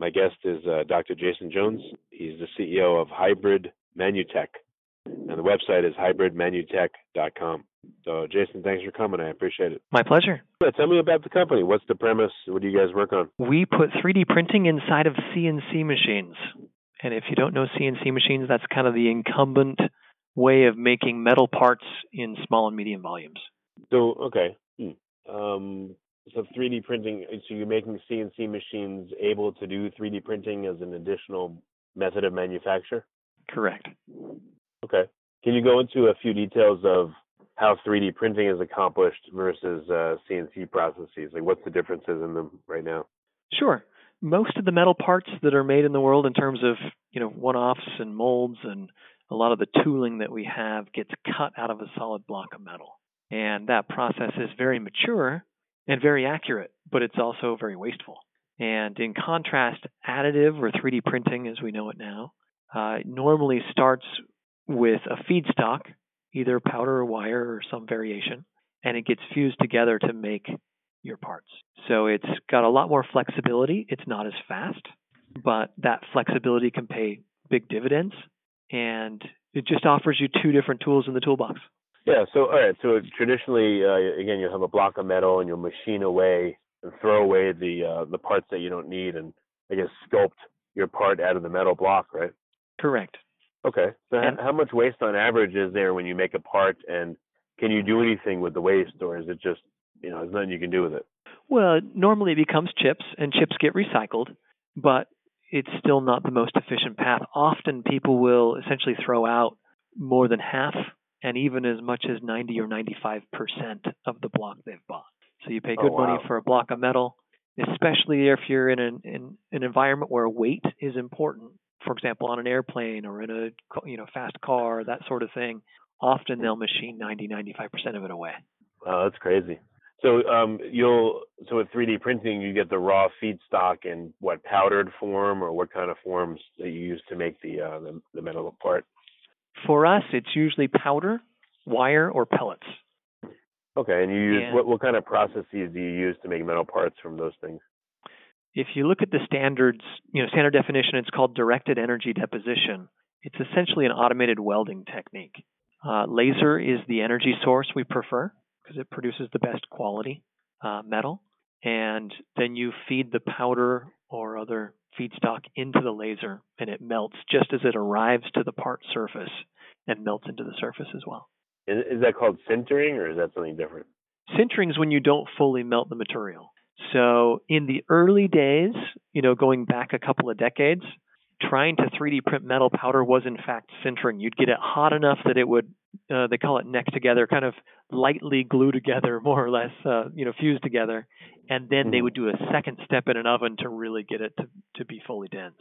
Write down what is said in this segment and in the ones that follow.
My guest is uh, Dr. Jason Jones. He's the CEO of Hybrid Manutech, and the website is hybridmanutech.com. So, Jason, thanks for coming. I appreciate it. My pleasure. Tell me about the company. What's the premise? What do you guys work on? We put 3D printing inside of CNC machines. And if you don't know CNC machines, that's kind of the incumbent way of making metal parts in small and medium volumes. So, okay. Hmm. Um, so 3D printing, so you're making CNC machines able to do 3D printing as an additional method of manufacture? Correct. Okay. Can you go into a few details of how 3D printing is accomplished versus uh, CNC processes? Like, what's the differences in them right now? Sure. Most of the metal parts that are made in the world, in terms of you know one-offs and molds, and a lot of the tooling that we have, gets cut out of a solid block of metal, and that process is very mature and very accurate, but it's also very wasteful. And in contrast, additive or 3D printing, as we know it now, uh, normally starts with a feedstock, either powder or wire or some variation, and it gets fused together to make your parts. So it's got a lot more flexibility. It's not as fast, but that flexibility can pay big dividends, and it just offers you two different tools in the toolbox. Yeah. So all right. So traditionally, uh, again, you'll have a block of metal and you'll machine away and throw away the uh, the parts that you don't need, and I guess sculpt your part out of the metal block, right? Correct. Okay. So And- how much waste on average is there when you make a part, and can you do anything with the waste, or is it just you know there's nothing you can do with it? Well, normally it becomes chips, and chips get recycled, but it's still not the most efficient path. Often people will essentially throw out more than half and even as much as 90 or 95% of the block they've bought. So you pay Oh, good money for a block of metal, especially if you're in an, in an environment where weight is important. For example, on an airplane or in a you know fast car, that sort of thing. Often they'll machine 90, 95% of it away. Wow, that's crazy. So um, you'll so with 3D printing, you get the raw feedstock in what powdered form, or what kind of forms that you use to make the uh, the, the metal part. For us, it's usually powder, wire, or pellets. Okay, and you use Yeah. what what kind of processes do you use to make metal parts from those things? If you look at the standards, you know, standard definition, it's called directed energy deposition. It's essentially an automated welding technique. Uh, laser is the energy source we prefer because it produces the best quality uh, metal. And then you feed the powder or other feedstock into the laser and it melts just as it arrives to the part surface and melts into the surface as well. Is, is that called sintering, or is that something different? Sintering is when you don't fully melt the material. So in the early days, you know, going back a couple of decades, trying to 3D print metal powder was in fact sintering. You'd get it hot enough that it would, uh, they call it neck together, kind of lightly glue together, more or less, uh, you know, fuse together, and then they Mhm. would do a second step in an oven to really get it to, to be fully dense.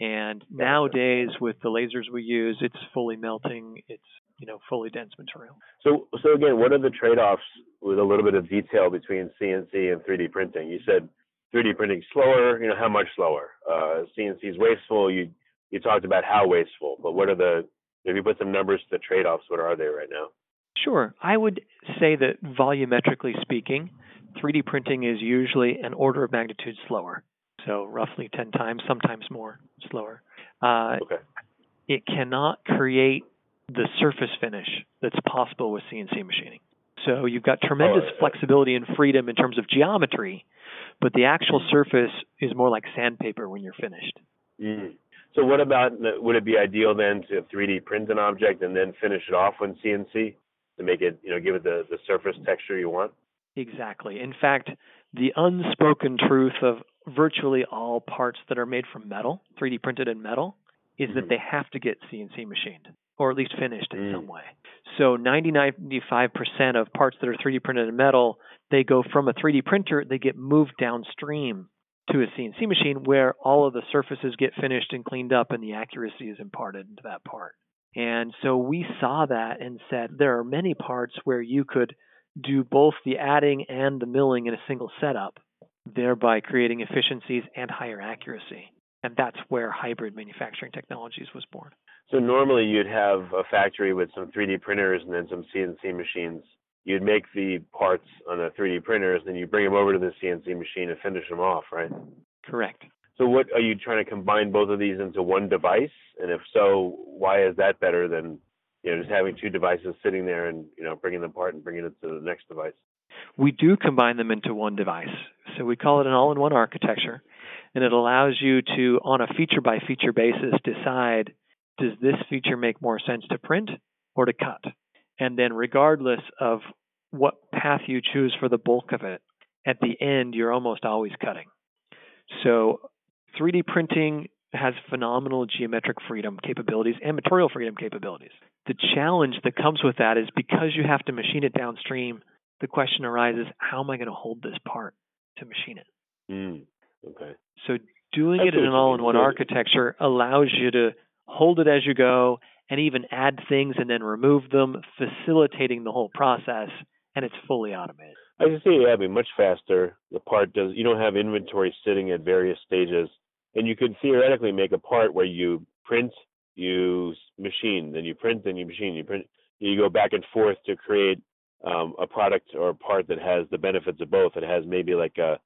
And nowadays, with the lasers we use, it's fully melting. It's you know fully dense material. So so again, what are the trade-offs with a little bit of detail between CNC and 3D printing? You said 3D printing slower. You know how much slower? Uh, CNC is wasteful. You you talked about how wasteful, but what are the if you put some numbers to the trade-offs, what are they right now? Sure. I would say that volumetrically speaking, 3D printing is usually an order of magnitude slower. So roughly 10 times, sometimes more slower. Uh, Okay. it cannot create the surface finish that's possible with CNC machining. So you've got tremendous Oh, uh, flexibility and freedom in terms of geometry, but the actual surface is more like sandpaper when you're finished. Mm. So what about would it be ideal then to 3D print an object and then finish it off with CNC to make it you know give it the, the surface texture you want? Exactly. In fact, the unspoken truth of virtually all parts that are made from metal, 3D printed in metal, is Mhm. that they have to get CNC machined or at least finished in Mm. some way. So 90 95% of parts that are 3D printed in metal, they go from a 3D printer, they get moved downstream to a CNC machine where all of the surfaces get finished and cleaned up and the accuracy is imparted into that part. And so we saw that and said there are many parts where you could do both the adding and the milling in a single setup, thereby creating efficiencies and higher accuracy. And that's where hybrid manufacturing technologies was born. So normally you'd have a factory with some 3D printers and then some CNC machines. You'd make the parts on the 3D printers, and then you bring them over to the CNC machine and finish them off, right? Correct. So what are you trying to combine both of these into one device? And if so, why is that better than you know just having two devices sitting there and you know bringing them apart and bringing it to the next device? We do combine them into one device. So we call it an all-in-one architecture, and it allows you to, on a feature-by-feature basis, decide does this feature make more sense to print or to cut? And then, regardless of what path you choose for the bulk of it, at the end, you're almost always cutting. So, 3D printing has phenomenal geometric freedom capabilities and material freedom capabilities. The challenge that comes with that is because you have to machine it downstream, the question arises how am I going to hold this part to machine it? Mm, okay. So, doing it in an all in one architecture allows you to hold it as you go, and even add things and then remove them, facilitating the whole process, and it's fully automated. I can see it be much faster. The part does you don't have inventory sitting at various stages, and you could theoretically make a part where you print, you machine, then you print, then you machine, you print, you go back and forth to create um, a product or a part that has the benefits of both. It has maybe like a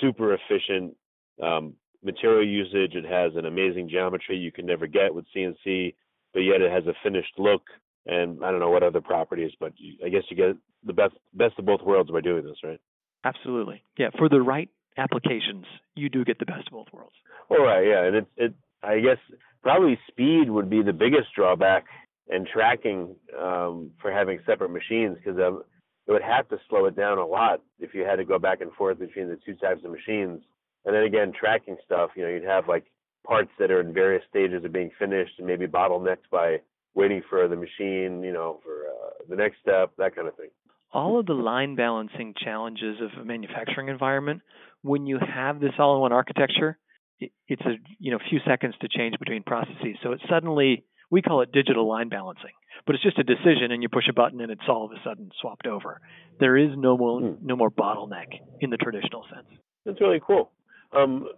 super efficient um, material usage. It has an amazing geometry you can never get with CNC, but yet it has a finished look. And I don't know what other properties, but you, I guess you get the best best of both worlds by doing this, right? Absolutely, yeah. For the right applications, you do get the best of both worlds. All right, yeah, and it it I guess probably speed would be the biggest drawback and tracking um, for having separate machines because um, it would have to slow it down a lot if you had to go back and forth between the two types of machines. And then again, tracking stuff, you know, you'd have like parts that are in various stages of being finished and maybe bottlenecked by waiting for the machine, you know, for uh, the next step, that kind of thing. All of the line balancing challenges of a manufacturing environment, when you have this all-in-one architecture, it's a you know few seconds to change between processes. So it's suddenly we call it digital line balancing, but it's just a decision, and you push a button, and it's all of a sudden swapped over. There is no more hmm. no more bottleneck in the traditional sense. That's really cool. Um,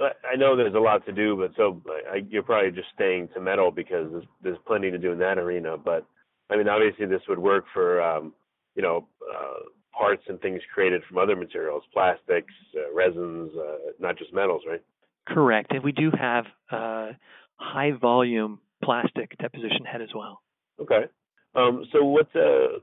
I know there's a lot to do, but so I, you're probably just staying to metal because there's, there's plenty to do in that arena. But I mean, obviously, this would work for um, you know uh, parts and things created from other materials, plastics, uh, resins, uh, not just metals, right? Correct, and we do have uh, high volume plastic deposition head as well. Okay. Um, so what's uh,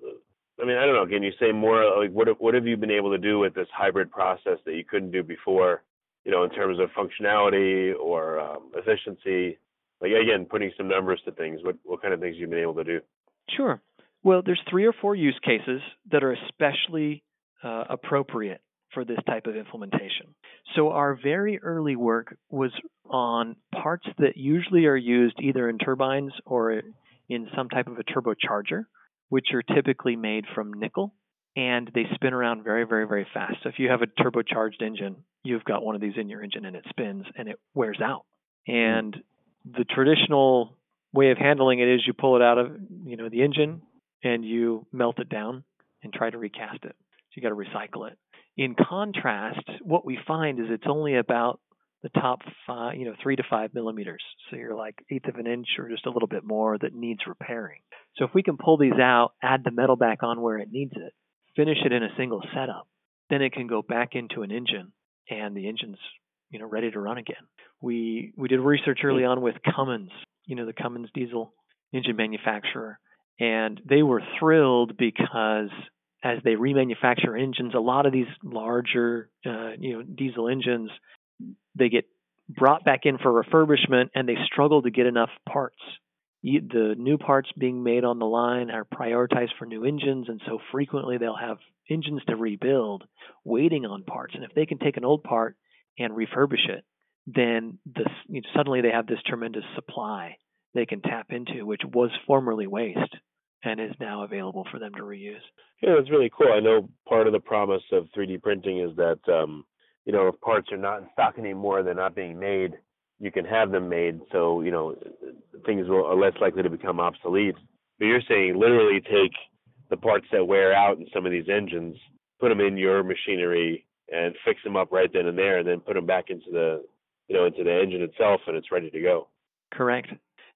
I mean, I don't know. Can you say more? Like, what what have you been able to do with this hybrid process that you couldn't do before? You know, in terms of functionality or um, efficiency? Like again, putting some numbers to things. What what kind of things you've been able to do? Sure. Well, there's three or four use cases that are especially uh, appropriate for this type of implementation. So our very early work was on parts that usually are used either in turbines or in some type of a turbocharger, which are typically made from nickel and they spin around very, very, very fast. So if you have a turbocharged engine, you've got one of these in your engine and it spins and it wears out. Mm-hmm. And the traditional way of handling it is you pull it out of, you know, the engine and you melt it down and try to recast it. So you got to recycle it. In contrast, what we find is it's only about the top five, you know, three to five millimeters. So you're like eighth of an inch or just a little bit more that needs repairing. So if we can pull these out, add the metal back on where it needs it, finish it in a single setup, then it can go back into an engine and the engine's you know ready to run again. We we did research early on with Cummins, you know the Cummins diesel engine manufacturer, and they were thrilled because as they remanufacture engines, a lot of these larger uh, you know diesel engines they get brought back in for refurbishment and they struggle to get enough parts the new parts being made on the line are prioritized for new engines, and so frequently they'll have engines to rebuild waiting on parts. And if they can take an old part and refurbish it, then this, you know, suddenly they have this tremendous supply they can tap into, which was formerly waste and is now available for them to reuse. Yeah, that's really cool. I know part of the promise of 3D printing is that um, you know, if parts are not in stock anymore, they're not being made, you can have them made so, you know, things will, are less likely to become obsolete. But you're saying literally take the parts that wear out in some of these engines, put them in your machinery and fix them up right then and there, and then put them back into the, you know, into the engine itself, and it's ready to go. Correct.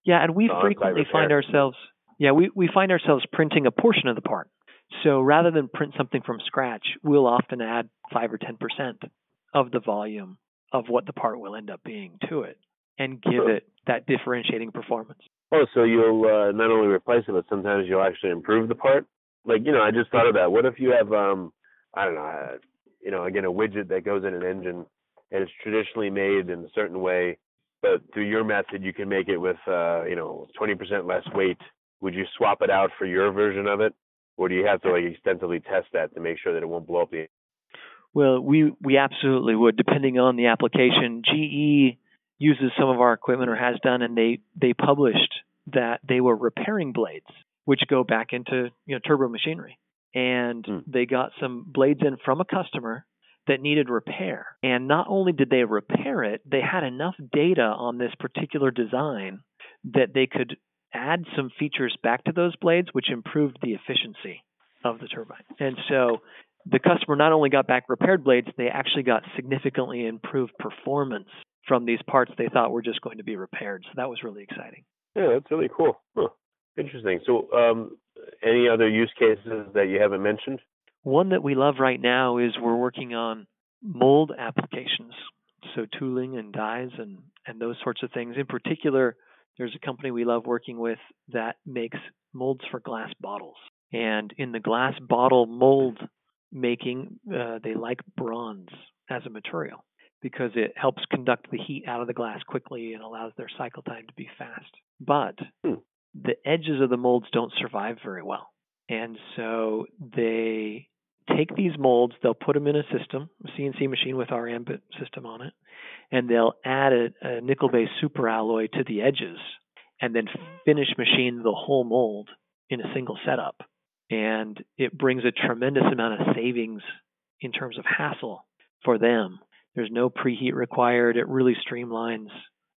Yeah, and we frequently find ourselves, yeah, we, we find ourselves printing a portion of the part. So rather than print something from scratch, we'll often add five or ten percent of the volume of what the part will end up being to it, and give it that differentiating performance. Oh, so you'll uh, not only replace it, but sometimes you'll actually improve the part. Like you know, I just thought of that. What if you have, um, I don't know, uh, you know, again, a widget that goes in an engine and it's traditionally made in a certain way, but through your method, you can make it with, uh, you know, 20% less weight. Would you swap it out for your version of it, or do you have to like extensively test that to make sure that it won't blow up the? Well, we we absolutely would, depending on the application. GE uses some of our equipment or has done, and they they published that they were repairing blades, which go back into you know turbo machinery, and mm. they got some blades in from a customer that needed repair. And not only did they repair it, they had enough data on this particular design that they could add some features back to those blades, which improved the efficiency of the turbine. And so the customer not only got back repaired blades, they actually got significantly improved performance from these parts they thought were just going to be repaired. So that was really exciting. Yeah, that's really cool. Huh. Interesting. So, um, any other use cases that you haven't mentioned? One that we love right now is we're working on mold applications, so tooling and dies and and those sorts of things. In particular, there's a company we love working with that makes molds for glass bottles. And in the glass bottle mold making, uh, they like bronze as a material because it helps conduct the heat out of the glass quickly and allows their cycle time to be fast. But hmm. the edges of the molds don't survive very well. And so they take these molds, they'll put them in a system, a CNC machine with our ambit system on it, and they'll add a, a nickel based superalloy to the edges and then finish machine the whole mold in a single setup. And it brings a tremendous amount of savings in terms of hassle for them. There's no preheat required. It really streamlines,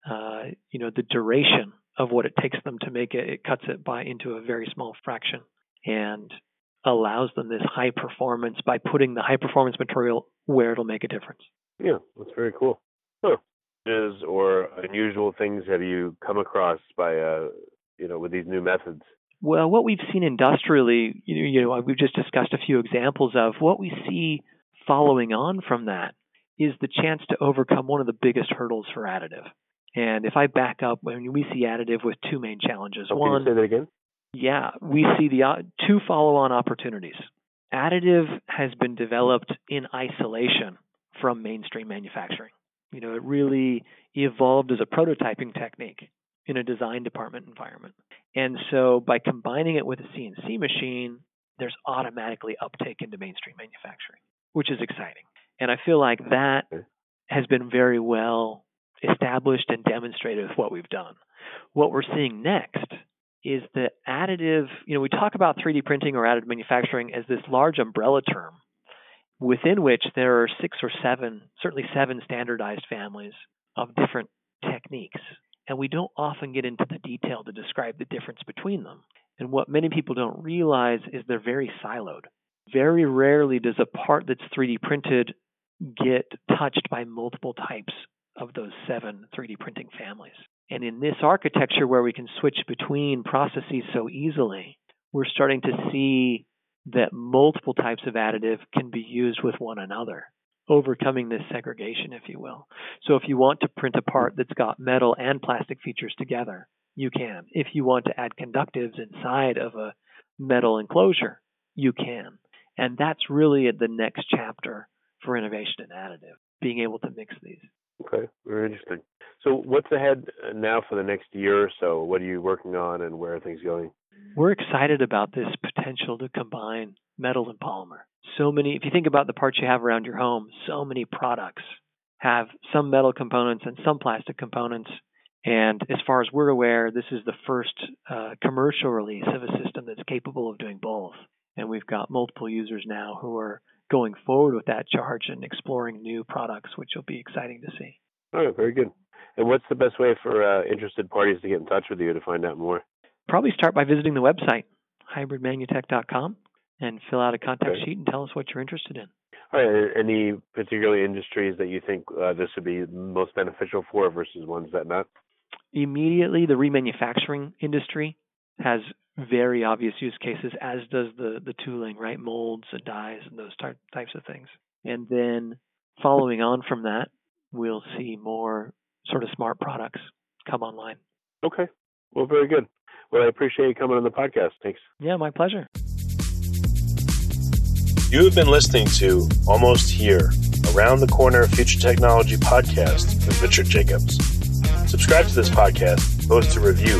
uh, you know, the duration of what it takes them to make it. It cuts it by into a very small fraction. And allows them this high performance by putting the high performance material where it'll make a difference. Yeah, that's very cool. Huh. Or unusual things have you come across by, uh, you know, with these new methods? Well, what we've seen industrially, you know, you know, we've just discussed a few examples of what we see following on from that is the chance to overcome one of the biggest hurdles for additive. And if I back up, when we see additive with two main challenges. Oh, one, say that again? Yeah, we see the uh, two follow-on opportunities. Additive has been developed in isolation from mainstream manufacturing. You know, it really evolved as a prototyping technique in a design department environment. And so by combining it with a CNC machine, there's automatically uptake into mainstream manufacturing, which is exciting. And I feel like that has been very well established and demonstrated with what we've done. What we're seeing next is the additive, you know, we talk about 3D printing or additive manufacturing as this large umbrella term within which there are six or seven, certainly seven standardized families of different techniques. And we don't often get into the detail to describe the difference between them. And what many people don't realize is they're very siloed. Very rarely does a part that's 3D printed get touched by multiple types of those seven 3D printing families. And in this architecture where we can switch between processes so easily, we're starting to see that multiple types of additive can be used with one another, overcoming this segregation, if you will. So if you want to print a part that's got metal and plastic features together, you can. If you want to add conductives inside of a metal enclosure, you can. And that's really the next chapter for innovation and additive, being able to mix these. Okay, very interesting. So, what's ahead uh, now for the next year or so? What are you working on, and where are things going? We're excited about this potential to combine metal and polymer. So many, if you think about the parts you have around your home, so many products have some metal components and some plastic components. And as far as we're aware, this is the first uh, commercial release of a system that's capable of doing both. And we've got multiple users now who are going forward with that charge and exploring new products, which will be exciting to see. All right, very good. And what's the best way for uh, interested parties to get in touch with you to find out more? Probably start by visiting the website, hybridmanutech.com, and fill out a contact Okay. sheet and tell us what you're interested in. All right, any particular industries that you think uh, this would be most beneficial for versus ones that not? Immediately, the remanufacturing industry has very obvious use cases, as does the, the tooling, right? Molds and dies and those type, types of things. And then following on from that, we'll see more sort of smart products come online. Okay, well, very good. Well, I appreciate you coming on the podcast. Thanks. Yeah, my pleasure. You have been listening to Almost Here, Around the Corner Future Technology podcast with Richard Jacobs. Subscribe to this podcast, post a review